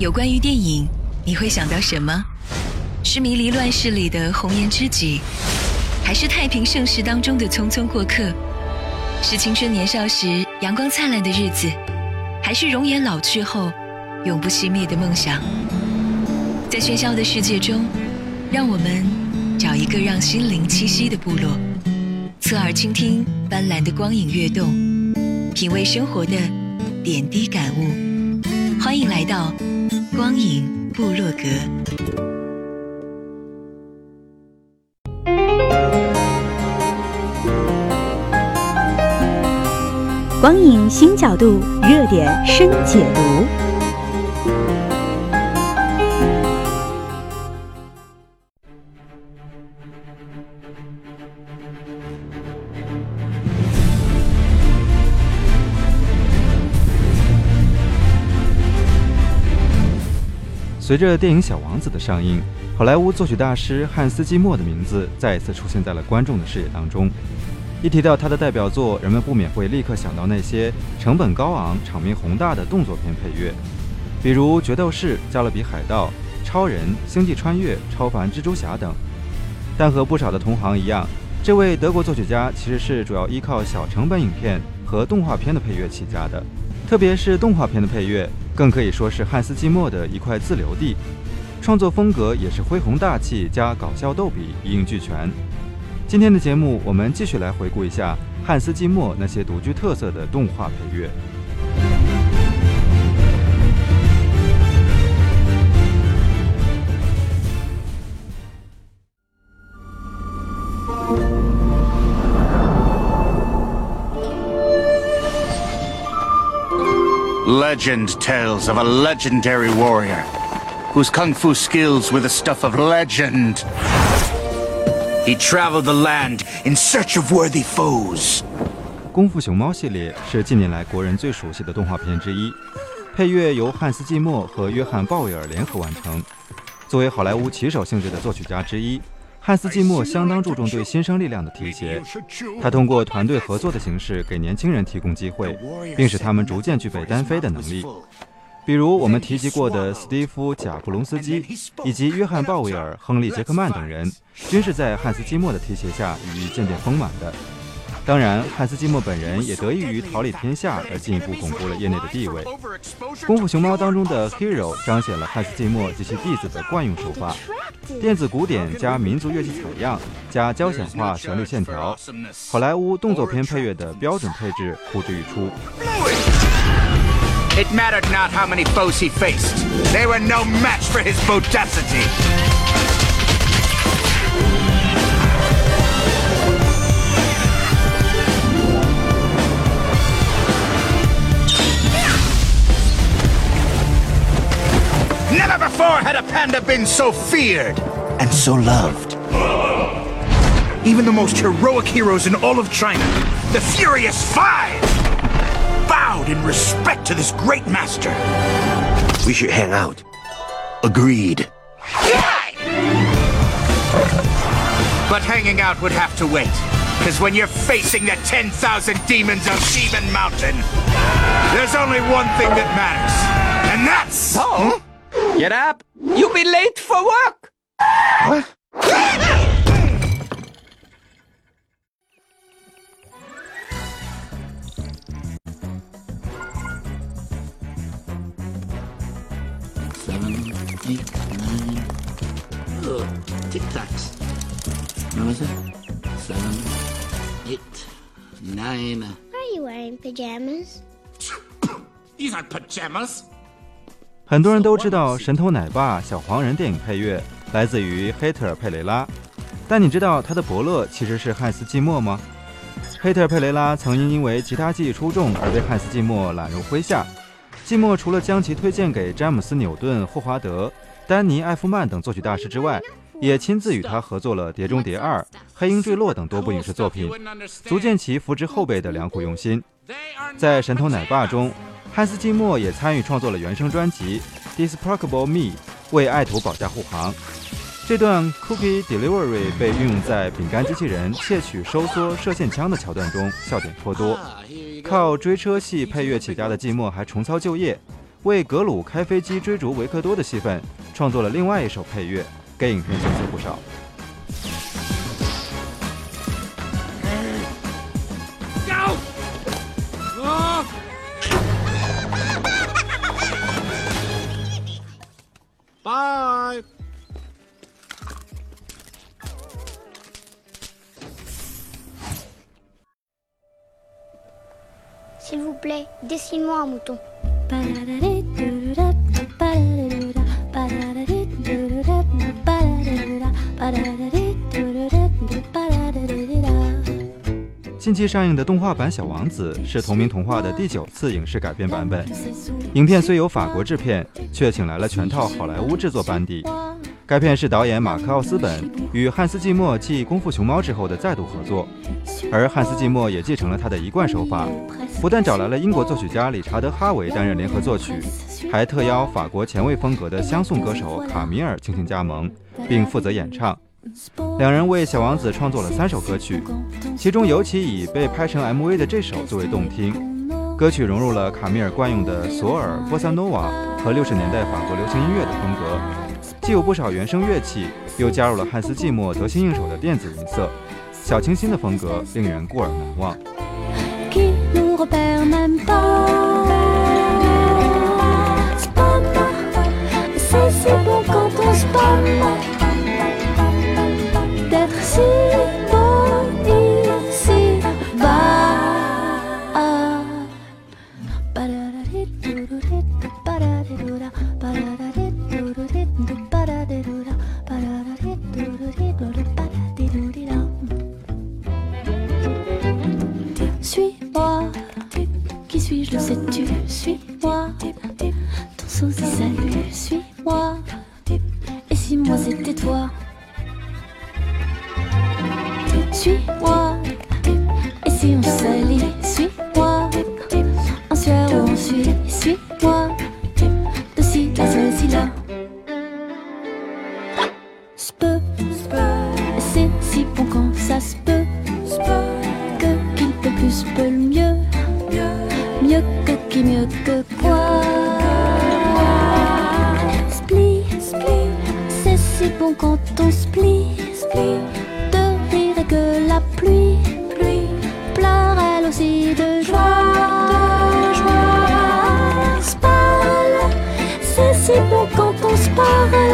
有关于电影，你会想到什么？是迷离乱世里的红颜知己，还是太平盛世当中的匆匆过客？是青春年少时阳光灿烂的日子，还是容颜老去后永不熄灭的梦想？在喧嚣的世界中，让我们找一个让心灵栖息的部落，侧耳倾听斑斓的光影跃动，品味生活的点滴感悟。欢迎来到。光影部落格，光影新角度，热点深解读。随着电影《小王子》的上映，好莱坞作曲大师汉斯·季默的名字再一次出现在了观众的视野当中。一提到他的代表作，人们不免会立刻想到那些成本高昂、场面宏大的动作片配乐，比如《决斗士》《加勒比海盗》《超人》《星际穿越》《超凡蜘蛛侠》等。但和不少的同行一样，这位德国作曲家其实是主要依靠小成本影片和动画片的配乐起家的，特别是动画片的配乐。更可以说是汉斯季默的一块自留地，创作风格也是恢弘大气加搞笑逗比一应俱全。今天的节目，我们继续来回顾一下汉斯季默那些独具特色的动画配乐。Legend tells of a legendary warrior whose kung fu skills were the stuff of legend. He traveled the land in search of worthy foes. 功夫熊猫系列是近年来国人最熟悉的动画片之一，配乐由汉斯季默和约翰鲍威尔联合完成。作为好莱坞旗手性质的作曲家之一。汉斯季默相当注重对新生力量的提携，他通过团队合作的形式给年轻人提供机会，并使他们逐渐具备单飞的能力。比如我们提及过的斯蒂夫·贾布隆斯基，以及约翰·鲍威尔、亨利·杰克曼等人，均是在汉斯季默的提携下羽翼渐渐丰满的。当然，汉斯季默本人也得益于桃李天下而进一步巩固了业内的地位。《功夫熊猫》当中的 Hero 彰显了汉斯季默及其弟子的惯用手法：电子鼓点加民族乐器采样加交响化旋律线条，好莱坞动作片配乐的标准配置呼之欲出。It mattered not how many foes he faced; they were no match for his bodacity. Never had a panda been so feared and so loved. Even the most heroic heroes in all of China, the Furious Five, bowed in respect to this great master. We should hang out. Agreed. But hanging out would have to wait. Because when you're facing the 10,000 demons of Sheevan Mountain, there's only one thing that matters. And that's... Oh? Get up! You'll be late for work! What? Seven, eight, nine. Ugh, tic tacs. What was it? Seven, eight, nine. Are you wearing pajamas? These aren't pajamas. 很多人都知道《神偷奶爸》《小黄人》电影配乐来自于黑特尔·佩雷拉，但你知道他的伯乐其实是汉斯·季默吗？黑特尔·佩雷拉曾因因为吉他技艺出众而被汉斯·季默揽入麾下。季默除了将其推荐给詹姆斯·纽顿、霍华德、丹尼·艾夫曼等作曲大师之外，也亲自与他合作了《碟中谍二》《黑鹰坠落》等多部影视作品，足见其扶植后辈的良苦用心。在《神偷奶爸》中。汉斯季默也参与创作了原声专辑《d i s p r o k a b l e Me》，为爱徒保驾护航。这段 Cookie Delivery 被运用在饼干机器人窃取收缩射线枪的桥段中，笑点颇多。靠追车戏配乐起家的季默还重操旧业，为格鲁开飞机追逐维克多的戏份创作了另外一首配乐，给影片增色不少。近期上映的动画版《小王子》是同名童话的第九次影视改编版本。影片虽由法国制片，却请来了全套好莱坞制作班底。《》。该片是导演马克·奥斯本与汉斯·季默继《功夫熊猫》之后的再度合作，而汉斯·季默也继承了他的一贯手法，不但找来了英国作曲家理查德·哈维担任联合作曲，还特邀法国前卫风格的相送歌手卡米尔倾情加盟，并负责演唱。两人为《小王子》创作了三首歌曲，其中尤其以被拍成 MV 的这首最为动听。歌曲融入了卡米尔惯用的索尔、波萨诺瓦和六十年代法国流行音乐的风格，既有不少原声乐器，又加入了汉斯·季默得心应手的电子音色，小清新的风格令人过耳难忘。suis-moi. Et si moi c'était toi? Suis-moi. Et si on s'aime? c'est bon quand on se plie, de rire et que la pluie, pluie, pleure elle aussi de joie, de joie. c'est si bon quand on se parle.